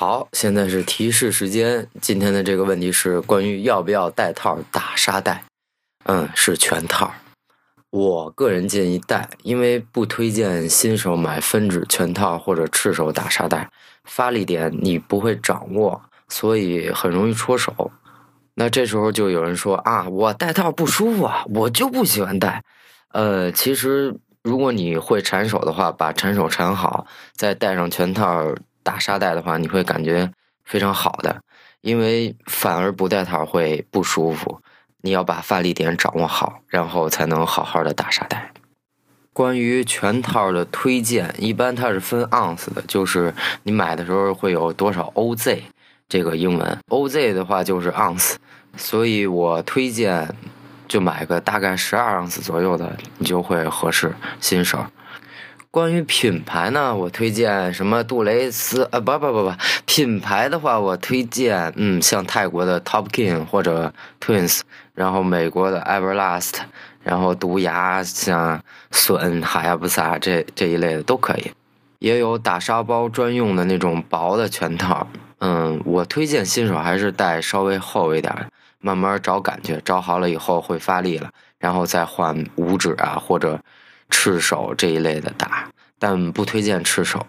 好，现在是提示时间。今天的这个问题是关于要不要带套打沙袋。嗯，是全套。我个人建议带，因为不推荐新手买分指全套或者赤手打沙袋，发力点你不会掌握，所以很容易戳手。那这时候就有人说啊，我带套不舒服啊，我就不喜欢带。呃，其实如果你会缠手的话，把缠手缠好，再带上全套打沙袋的话，你会感觉非常好的。因为反而不带套会不舒服。你要把发力点掌握好，然后才能好好的打沙袋。关于全套的推荐，一般它是分盎司的，就是你买的时候会有多少 OZ 这个英文，OZ 的话就是盎司，所以我推荐就买个大概十二盎司左右的，你就会合适新手。关于品牌呢，我推荐什么杜蕾斯？呃，不不不不，品牌的话，我推荐嗯，像泰国的 Top King 或者 Twins，然后美国的 Everlast，然后毒牙像隼、哈亚布萨这这一类的都可以。也有打沙包专用的那种薄的拳套，嗯，我推荐新手还是带稍微厚一点，慢慢找感觉，找好了以后会发力了，然后再换五指啊或者。赤手这一类的打，但不推荐赤手。